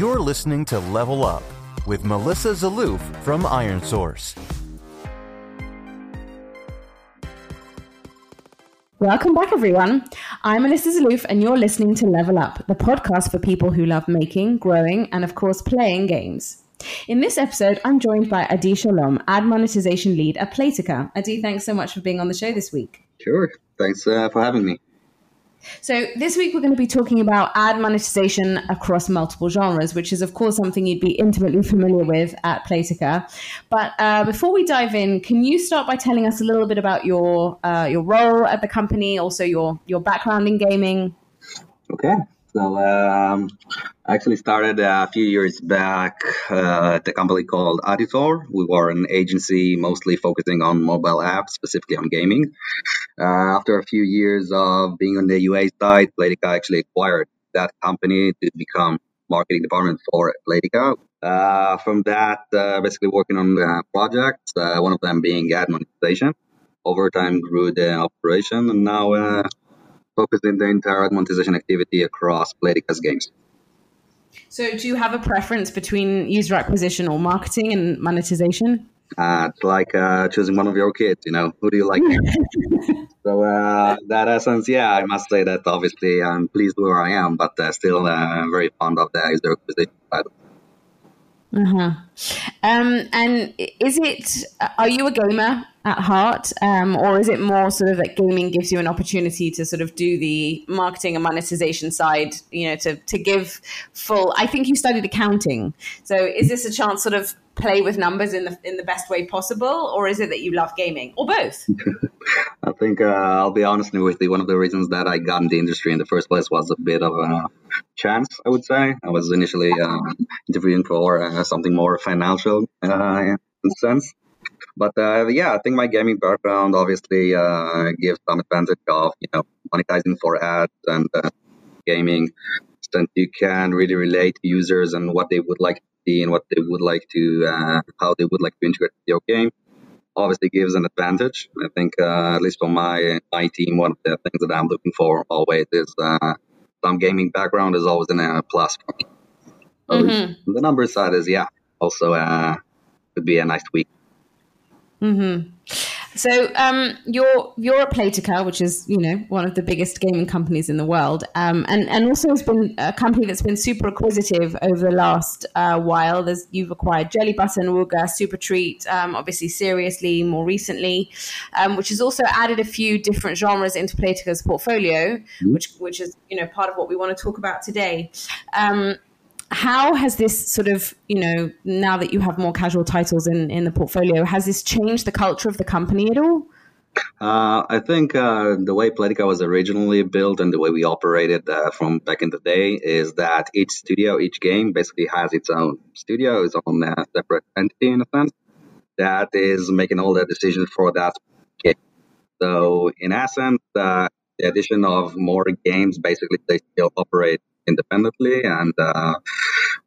You're listening to Level Up with Melissa Zaloof from ironSource. Welcome back, everyone. I'm Melissa Zaloof, and you're listening to Level Up, the podcast for people who love making, growing, and of course, playing games. In this episode, I'm joined by Adi Shalom, ad monetization lead at Playtika. Adi, thanks so much for being on the show this week. Sure. Thanks uh, for having me. So, this week we're going to be talking about ad monetization across multiple genres, which is, of course, something you'd be intimately familiar with at Playtika. But uh, before we dive in, can you start by telling us a little bit about your uh, your role at the company, also your your background in gaming? Okay. So um, I actually started a few years back uh, at a company called Auditor. We were an agency mostly focusing on mobile apps, specifically on gaming. Uh, after a few years of being on the UA side, Playtika actually acquired that company to become marketing department for Playtika. Uh, from that, uh, basically working on projects, uh, one of them being ad monetization. Over time grew the operation and now uh, focusing the entire monetization activity across Playtika's games. So, do you have a preference between user acquisition or marketing and monetization? Uh, it's like uh, choosing one of your kids, you know, who do you like? so, uh, that essence, yeah, I must say that obviously I'm pleased where I am, but uh, still uh, very fond of the user acquisition side. Uh-huh. Um, and is it, are you a gamer at heart? Um, or is it more sort of that gaming gives you an opportunity to sort of do the marketing and monetization side, you know, to, to give full, I think you studied accounting. So is this a chance sort of play with numbers in the, in the best way possible? Or is it that you love gaming or both? I think uh, I'll be honest with you. One of the reasons that I got in the industry in the first place was a bit of a chance, I would say. I was initially uh, interviewing for uh, something more financial uh, in sense. But uh, yeah, I think my gaming background obviously uh, gives some advantage of you know monetizing for ads and gaming. Since you can really relate to users and what they would like and what they would like to, how they would like to integrate your game obviously gives an advantage. I think, uh, at least for my my team, one of the things that I'm looking for always is uh, some gaming background is always in a plus for me. Mm-hmm. The number side is yeah, also uh, could be a nice tweak. Mm-hmm. So um, you're you're at Playtika, which is you know one of the biggest gaming companies in the world, um, and and also has been a company that's been super acquisitive over the last uh, while. There's you've acquired Jelly Button, Wooga, Supertreat, um, obviously Seriously more recently, um, which has also added a few different genres into Playtika's portfolio, mm-hmm. which which is you know part of what we want to talk about today. How has this sort of you know now that you have more casual titles in in the portfolio has this changed the culture of the company at all uh, I think uh, the way Playtika was originally built and the way we operated uh, from back in the day is that each studio, each game basically has its own studio, its own uh, separate entity in a sense that is making all the decisions for that game. So, in essence, uh, the addition of more games basically they still operate independently. And uh,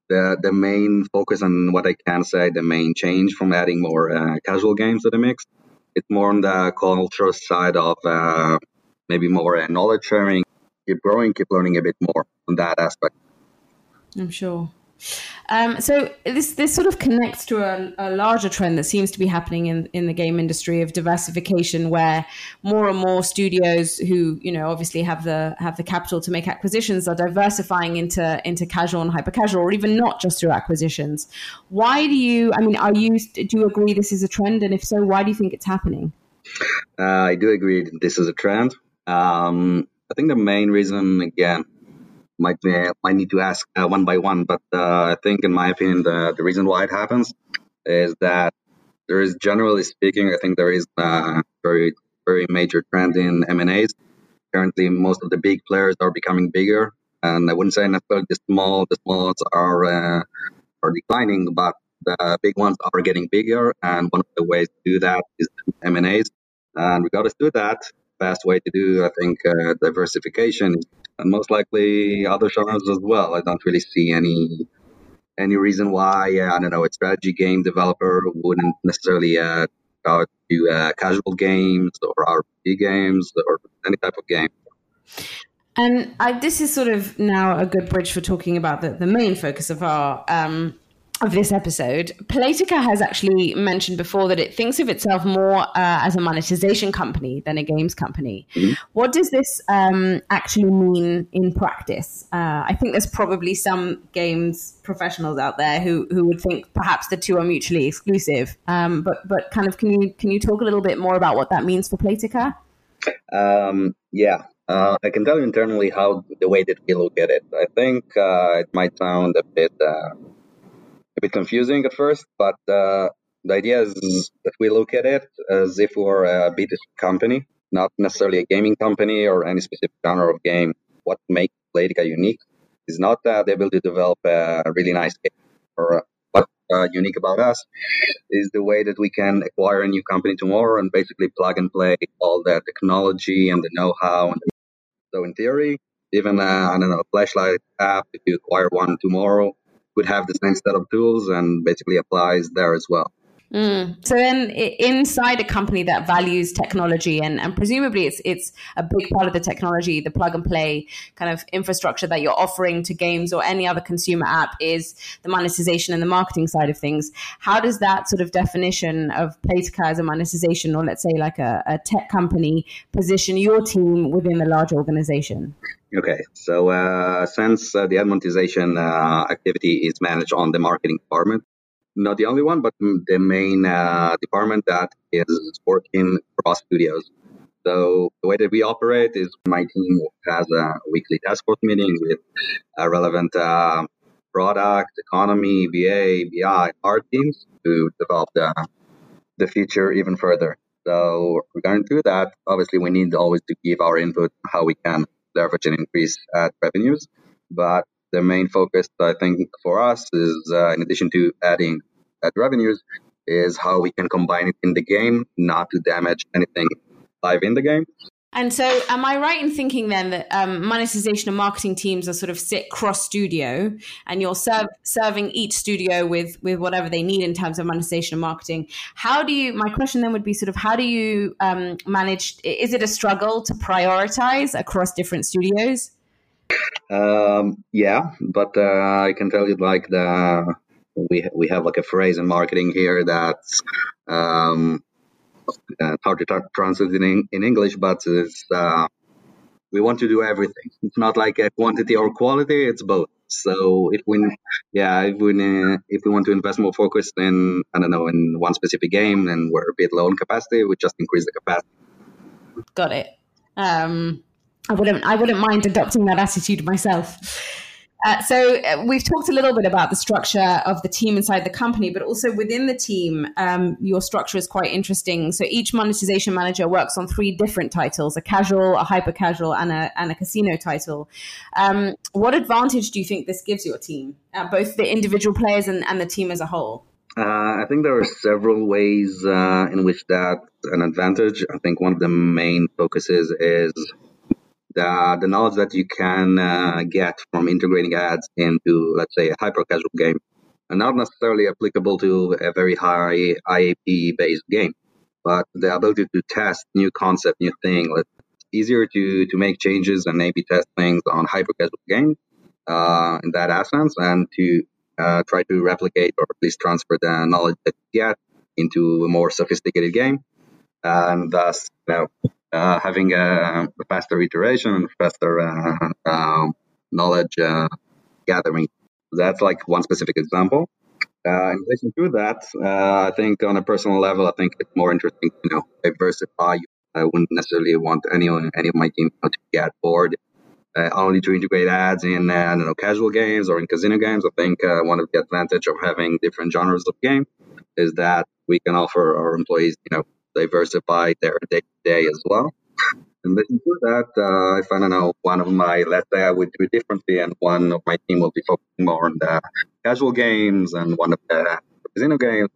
the the main focus on what I can say, the main change from adding more uh, casual games to the mix, it's more on the cultural side of uh, maybe more uh, knowledge sharing, keep growing, keep learning a bit more on that aspect. I'm sure. Um, so this this sort of connects to a, a, larger trend that seems to be happening in, in the game industry of diversification, where more and more studios who you know obviously have the have the capital to make acquisitions are diversifying into into casual and hyper casual, or even not just through acquisitions. Why do you? I mean, are you do you agree this is a trend, and if so, why do you think it's happening? Uh, I do agree this is a trend. Um, I think the main reason, again, might might need to ask uh, one by one. But uh, I think, in my opinion, the, the reason why it happens is that there is, generally speaking, I think there is a very very major trend in M and A's. Currently, most of the big players are becoming bigger, and I wouldn't say necessarily the small the smalls are uh, are declining, but the big ones are getting bigger. And one of the ways to do that is M and A's. And regardless to do that, best way to do, I think, uh, diversification and most likely other genres as well. I don't really see any any reason why uh, I don't know a strategy game developer wouldn't necessarily uh, go to uh, casual games or RPG games or any type of game. And I, this is sort of now a good bridge for talking about the, the main focus of our um, of this episode, Playtika has actually mentioned before that it thinks of itself more uh, as a monetization company than a games company. Mm-hmm. What does this um, actually mean in practice? Uh, I think there's probably some games professionals out there who, who would think perhaps the two are mutually exclusive. Um, but but kind of can you can you talk a little bit more about what that means for Playtika? Um, yeah, uh, I can tell you internally how the way that we look at it. I think uh, it might sound a bit uh, a bit confusing at first, but uh, the idea is that we look at it as if we're a B2C company, not necessarily a gaming company or any specific genre of game. What makes Playtika unique is not uh, the ability to develop a really nice game or what's uh, unique about us is the way that we can acquire a new company tomorrow and basically plug and play all the technology and the know-how. So in theory, even uh, I don't know, a flashlight app, if you acquire one tomorrow, would have the same set of tools and basically applies there as well. Mm. So then, inside a company that values technology, and, and presumably it's it's a big part of the technology, the plug and play kind of infrastructure that you're offering to games or any other consumer app is the monetization and the marketing side of things. How does that sort of definition of Playtika as a monetization, or let's say like a, a tech company, position your team within a large organization? Okay, so uh, since uh, the monetization uh, activity is managed on the marketing department, not the only one, but the main uh, department that is working across studios. So the way that we operate is my team has a weekly task force meeting with a relevant uh, product, economy, VA, BI, art teams to develop the, the feature even further. So regarding to that, obviously we need always to give our input how we can leverage and increase ad revenues. But the main focus, I think, for us is, uh, in addition to adding ad revenues, is how we can combine it in the game, not to damage anything live in the game. And so, am I right in thinking then that um, monetization and marketing teams are sort of sit cross studio, and you're serving each studio with with whatever they need in terms of monetization and marketing? How do you? My question then would be sort of how do you um, manage? Is it a struggle to prioritize across different studios? Um, yeah, but uh, I can tell you like the we we have like a phrase in marketing here that's um, uh, hard to translate in, in English, but it's uh, we want to do everything. It's not like a quantity or quality; it's both. So if we, yeah, if we if we want to invest more focus in I don't know in one specific game and we're a bit low in capacity, we just increase the capacity. Got it. Um, I wouldn't I wouldn't mind adopting that attitude myself. Uh, so uh, we've talked a little bit about the structure of the team inside the company, but also within the team, um, your structure is quite interesting. So each monetization manager works on three different titles: a casual, a hyper casual, and a and a casino title. Um, what advantage do you think this gives your team, uh, both the individual players and, and the team as a whole? Uh, I think there are several ways uh, in which that an advantage. I think one of the main focuses is the, the knowledge that you can uh, get from integrating ads into, let's say, a hyper casual game, are not necessarily applicable to a very high IAP based game, but the ability to test new concept, new thing. It's easier to, to make changes and maybe test things on hyper casual games uh, in that essence and to uh, try to replicate or at least transfer the knowledge that you get into a more sophisticated game. And thus, you know, uh, having a, a, faster iteration, and faster uh, um, knowledge uh, gathering. That's like one specific example. Uh, in addition to that, uh, I think on a personal level, I think it's more interesting to you know diversify. I wouldn't necessarily want any any of my team to get bored uh, only to integrate ads in uh, I don't know casual games or in casino games. I think uh, one of the advantage of having different genres of game is that we can offer our employees you know diversify their day to day as well. And to do that, uh, if I don't know, one of my, let's say I would do it differently, and one of my team will be focusing more on the casual games, and one of the casino games,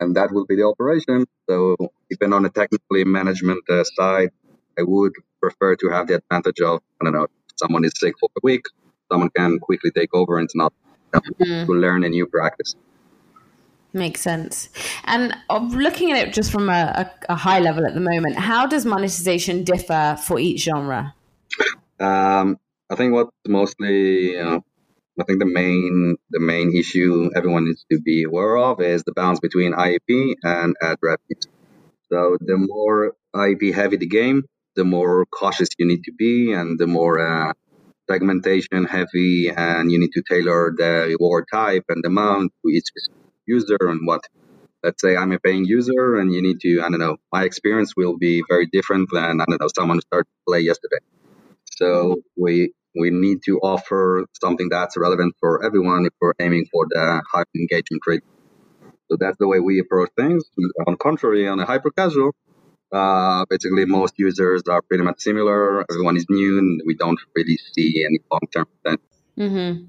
and that will be the operation. So, even on the technically management uh, side, I would prefer to have the advantage of, I don't know, someone is sick for a week, someone can quickly take over and it's not you know, mm. to learn a new practice. Makes sense. And looking at it just from a, a, a, high level at the moment, how does monetization differ for each genre? Um, I think what mostly, uh, I think the main the main issue everyone needs to be aware of is the balance between IAP and ad revenue. So the more IAP heavy the game, the more cautious you need to be, and the more uh, segmentation heavy, and you need to tailor the reward type and the amount to each user and what. Let's say I'm a paying user, and you need to. I don't know. My experience will be very different than I don't know someone who started to play yesterday. So we we need to offer something that's relevant for everyone if we're aiming for the high engagement rate. So that's the way we approach things. On contrary, on a hyper casual, uh, basically most users are pretty much similar. Everyone is new, and we don't really see any long term potential. Mm-hmm.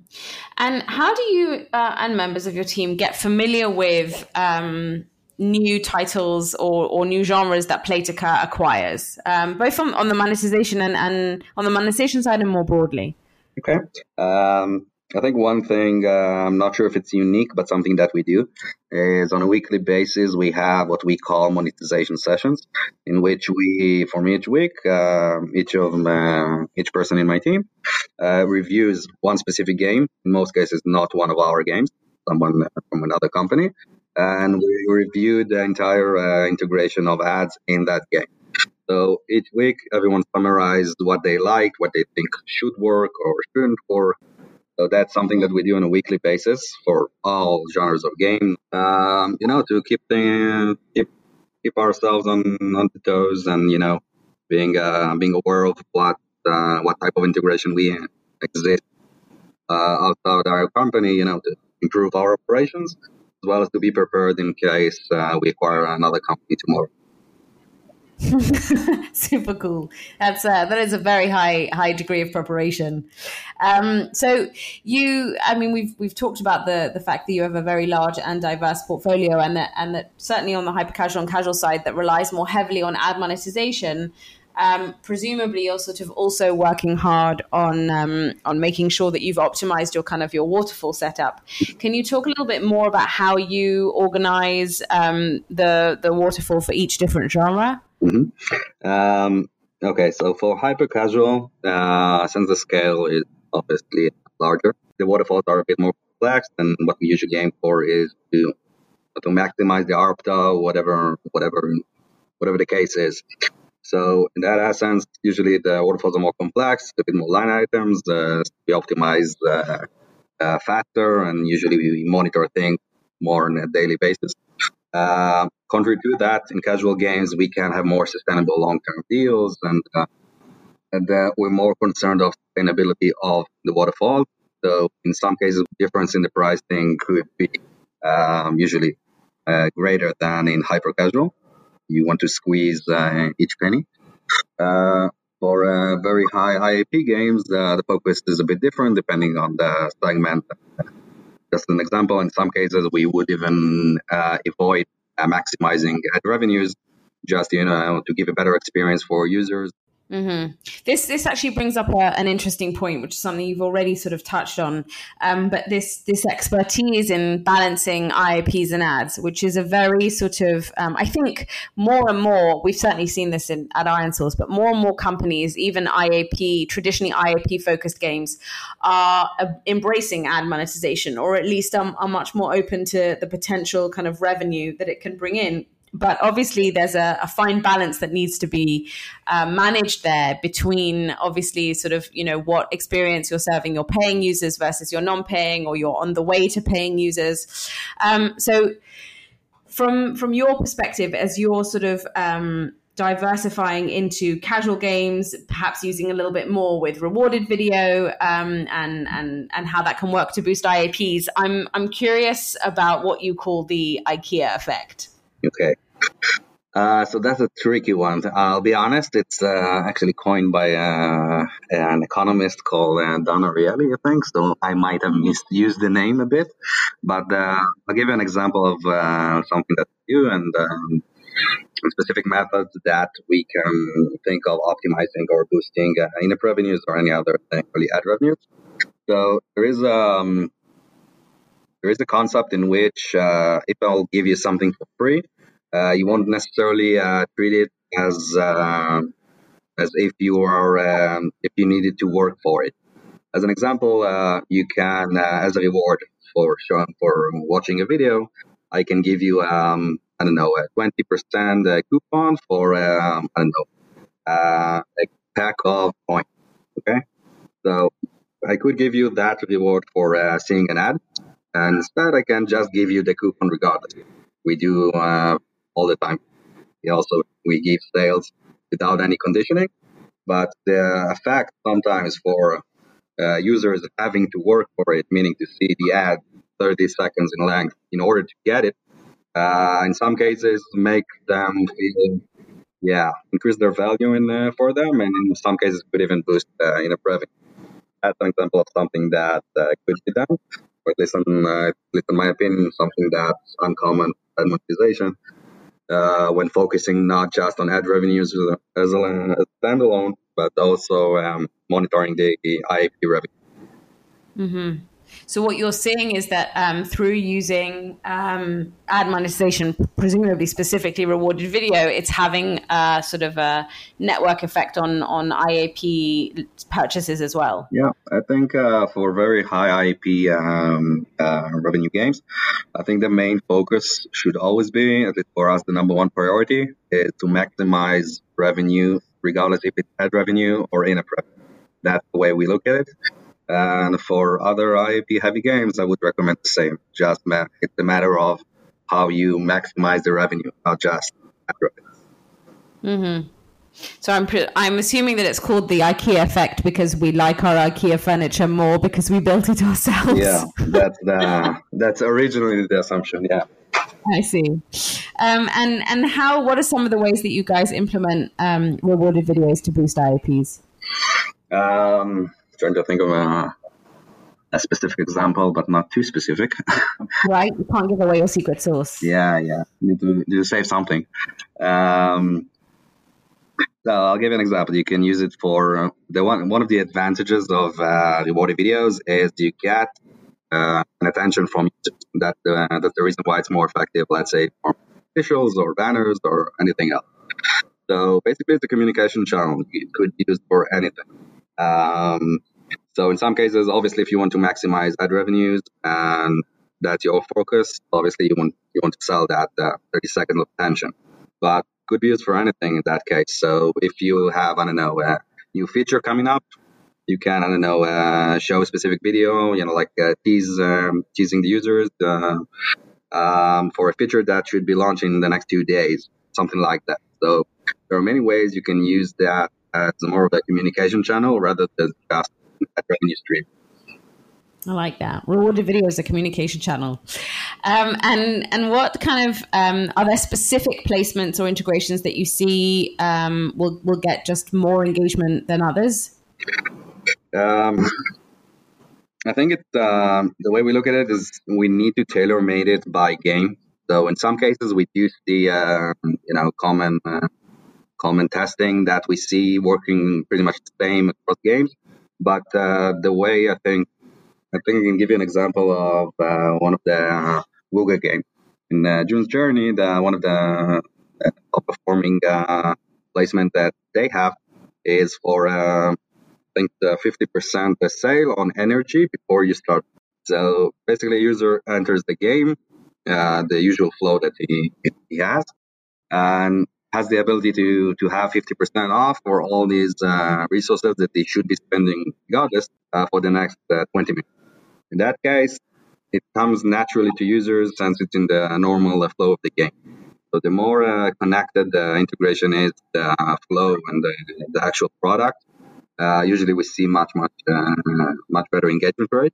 And how do you uh, and members of your team get familiar with um, new titles or, or new genres that Playtika acquires, um, both on, on the monetization and, and on the monetization side and more broadly? Okay. Um, I think one thing, uh, I'm not sure if it's unique, but something that we do is on a weekly basis, we have what we call monetization sessions, in which we, from each week, uh, each of each person in my team uh, reviews one specific game. In most cases, not one of our games, someone from another company, and we review the entire uh, integration of ads in that game. So each week, everyone summarized what they liked, what they think should work or shouldn't work. So that's something that we do on a weekly basis for all genres of game. Um, you know, to keep the keep keep ourselves on on the toes and you know being uh, being aware of what uh, what type of integration we exist uh, outside our company. You know, to improve our operations as well as to be prepared in case uh, we acquire another company tomorrow. Super cool. That's uh, that is a very high high degree of preparation. Um, so you, I mean, we've we've talked about the the fact that you have a very large and diverse portfolio, and that and that certainly on the hyper casual and casual side that relies more heavily on ad monetization um, presumably you're sort of also working hard on um, on making sure that you've optimized your kind of your waterfall setup. Can you talk a little bit more about how you organize um, the the waterfall for each different genre? Mm-hmm. Um, okay, so for hyper casual, uh, since the scale is obviously larger, the waterfalls are a bit more complex, and what we usually aim for is to to maximize the ARPDAU, whatever whatever whatever the case is. So in that essence, usually the waterfalls are more complex, a bit more line items. Uh, we optimize uh, uh, faster, and usually we monitor things more on a daily basis. Uh, contrary to that, in casual games, we can have more sustainable long-term deals, and uh, and uh, we're more concerned of sustainability of the waterfall. So in some cases, difference in the pricing could be um, usually greater than in hyper casual you want to squeeze uh, each penny. Uh, for uh, very high IAP games, the focus is a bit different depending on the segment. Just an example, in some cases, we would even uh, avoid uh, maximizing ad revenues just you know to give a better experience for users Mm-hmm. This this actually brings up a, an interesting point, which is something you've already sort of touched on. Um, but this this expertise in balancing IAPs and ads, which is a very sort of um, I think more and more we've certainly seen this in at ironSource, but more and more companies, even IAP traditionally IAP focused games, are uh, embracing ad monetization, or at least um, are much more open to the potential kind of revenue that it can bring in but obviously there's a, a, fine balance that needs to be uh, managed there between obviously sort of you know what experience you're serving your paying users versus your non-paying or you're on the way to paying users um, so from from your perspective as you're sort of um, diversifying into casual games, perhaps using a little bit more with rewarded video, um, and and and how that can work to boost IAPs. I'm I'm curious about what you call the IKEA effect. Okay. Uh, so that's a tricky one. I'll be honest, it's uh, actually coined by uh, an economist called uh, Dan Ariely, I think. So I might have misused the name a bit. But uh, I'll give you an example of uh, something that we do and um, specific methods that we can think of optimizing or boosting in-app revenues or any other thing, really ad revenues. So there is um, there is a concept in which uh, if I'll give you something for free, uh, you won't necessarily uh, treat it as uh, as if you are um, if you needed to work for it. As an example, uh, you can uh, as a reward for showing for watching a video, I can give you um, I don't know a twenty percent uh, coupon for um, I don't know a pack of points. Okay, so I could give you that reward for seeing an ad, and instead I can just give you the coupon regardless. We do uh, all the time. We also we give sales without any conditioning, but the effect sometimes for uh, users having to work for it, meaning to see the ad 30 seconds in length in order to get it, uh, in some cases make them feel yeah increase their value in uh, for them and in some cases could even boost uh, in a revenue that's an example of something that uh, could be done least, in, uh, in my opinion something that's uncommon at monetization uh, when focusing not just on ad revenues as a, standalone but also um, monitoring the IAP revenue mm-hmm. So what you're seeing is that um, through using um, ad monetization, presumably specifically rewarded video, it's having a sort of a network effect on on IAP purchases as well. Yeah, I think uh, for very high IAP um, uh, revenue games, I think the main focus should always be, at least for us, the number one priority is to maximize revenue, regardless if it's ad revenue or in-app revenue. That's the way we look at it. And for other IAP heavy games, I would recommend the same. Just ma- it's a matter of how you maximize the revenue, not just. Mm-hmm. So I'm pre- I'm assuming that it's called the IKEA effect because we like our IKEA furniture more because we built it ourselves. Yeah, that's the that's originally the assumption. Yeah. I see. Um, and and how? What are some of the ways that you guys implement um, rewarded videos to boost IAPs? Um, trying to think of a, a specific example, but not too specific. right, you can't give away your secret sauce. Yeah, yeah, need to, need to save something. Um, so I'll give you an example. You can use it for uh, the one. One of the advantages of uh, rewarded videos is you get uh, an attention from users. That uh, that's the reason why it's more effective. Let's say for interstitials or banners or anything else. So basically, it's a communication channel. It could be used for anything. Um, so in some cases, obviously, if you want to maximize ad revenues and that's your focus, obviously you want you want to sell that uh, 30 seconds of attention. But could be used for anything in that case. So if you have I don't know a new feature coming up, you can I don't know uh, show a specific video, you know, like uh, tease um, teasing the users uh, um, for a feature that should be launching in the next two days, something like that. So there are many ways you can use that as more of a communication channel rather than just revenue stream. I like that. Rewarded video is a communication channel. Um, and and what kind of um, are there specific placements or integrations that you see um, will will get just more engagement than others? Um, I think it um, the way we look at it is we need to tailor made it by game. So in some cases we do see uh, you know common uh, common testing that we see working pretty much the same across games. But uh, the way I think, I think I can give you an example of uh, one of the uh, Wooga games. In uh, June's Journey, the, one of the uh, performing uh, placement that they have is for, uh, I think, the 50% the sale on energy before you start. So basically, user enters the game, the usual flow that he, he has, and has the ability to to have 50% off for all these uh, resources that they should be spending regardless uh, for the next uh, 20 minutes. In that case, it comes naturally to users since it's in the normal flow of the game. So the more uh, connected the integration is, the flow and the, the actual product, uh, usually we see much much uh, much better engagement rate.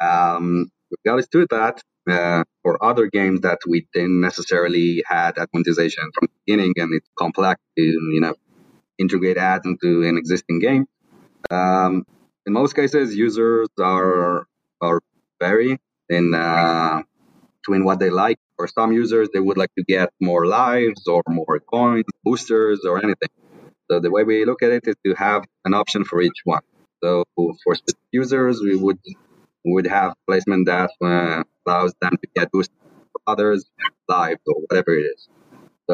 Um, regardless to that, uh, for other games that we didn't necessarily had ad monetization from beginning, and it's complex to you know integrate ads into an existing game. Um, in most cases, users are are vary in uh, between what they like. For some users, they would like to get more lives or more coins, boosters, or anything. So the way we look at it is to have an option for each one. So for users, we would would have placement that uh, allows them to get boosters, others, live or whatever it is.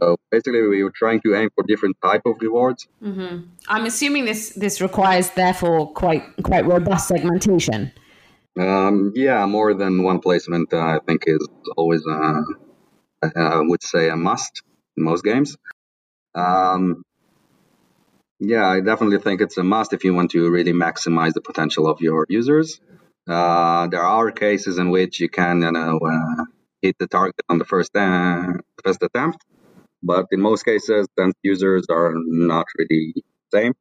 So basically, we were trying to aim for different type of rewards. Mm-hmm. I'm assuming this this requires therefore quite quite robust segmentation. Um, yeah, more than one placement, uh, I think, is always, uh, I would say, a must in most games. Um, yeah, I definitely think it's a must if you want to really maximize the potential of your users. Uh, there are cases in which you can, you know, uh, hit the target on the first uh, first attempt, but in most cases, then users are not really the same.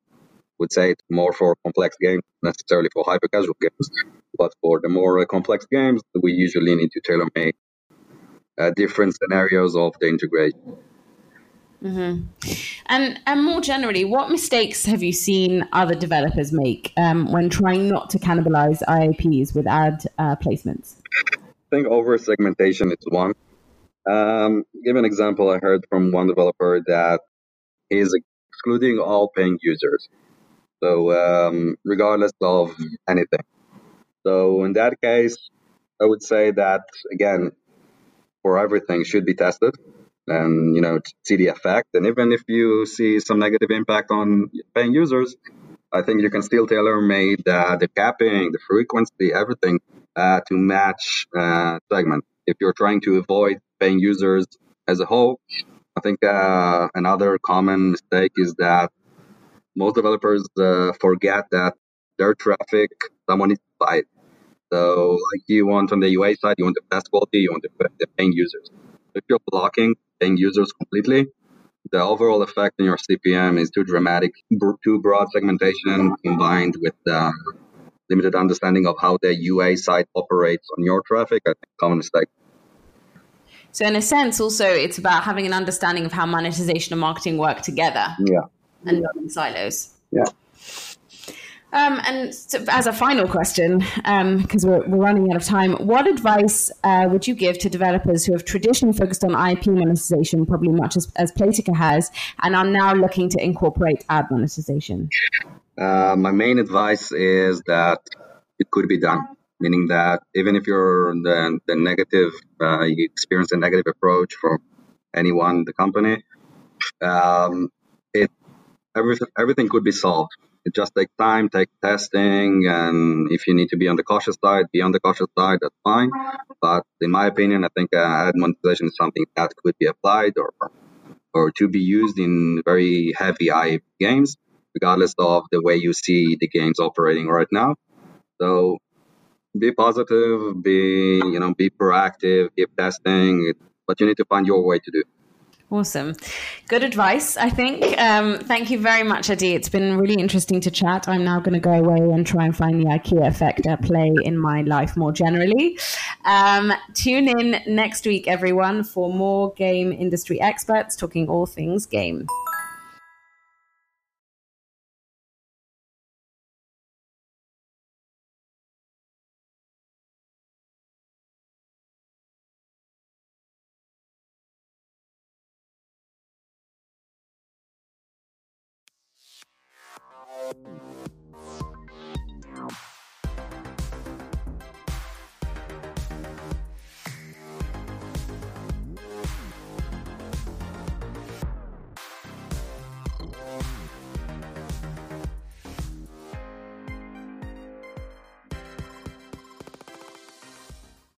Would say it's more for complex games, necessarily for hyper casual games. But for the more complex games, we usually need to tailor make uh, different scenarios of the integration. Mm-hmm. And and more generally, what mistakes have you seen other developers make um, when trying not to cannibalize IAPs with ad uh, placements? I think over segmentation is one. Um, give an example. I heard from one developer that he's excluding all paying users, so um, regardless of anything. So in that case, I would say that again, for everything should be tested and you know see the effect. And even if you see some negative impact on paying users, I think you can still tailor made uh, the capping, the frequency, everything uh, to match uh, segment. If you're trying to avoid paying users as a whole, I think uh, another common mistake is that most developers uh, forget that their traffic someone needs to buy it. So, like you want on the UA side, you want the best quality, you want the, paying users. If you're blocking paying users completely, the overall effect on your CPM is too dramatic, too broad segmentation combined with the limited understanding of how the UA side operates on your traffic. I think common mistake. So, in a sense, also it's about having an understanding of how monetization and marketing work together. Yeah. And not in silos. Yeah. Um, and so as a final question, because um, we're, we're, running out of time, what advice uh, would you give to developers who have traditionally focused on IP monetization, probably much as, as Playtika has, and are now looking to incorporate ad monetization? Uh, my main advice is that it could be done, meaning that even if you're the, the negative, uh, you experience a negative approach from anyone in the company, um, it everything, everything could be solved it just takes time, take testing, and if you need to be on the cautious side, be on the cautious side. That's fine. But in my opinion, I think uh, ad monetization is something that could be applied or or to be used in very heavy eye games, regardless of the way you see the games operating right now. So be positive, be you know, be proactive, keep testing, but you need to find your way to do. Awesome. Good advice, I think. Um, thank you very much, Adi. It's been really interesting to chat. I'm now going to go away and try and find the IKEA effect at play in my life more generally. Um, tune in next week, everyone, for more game industry experts talking all things game.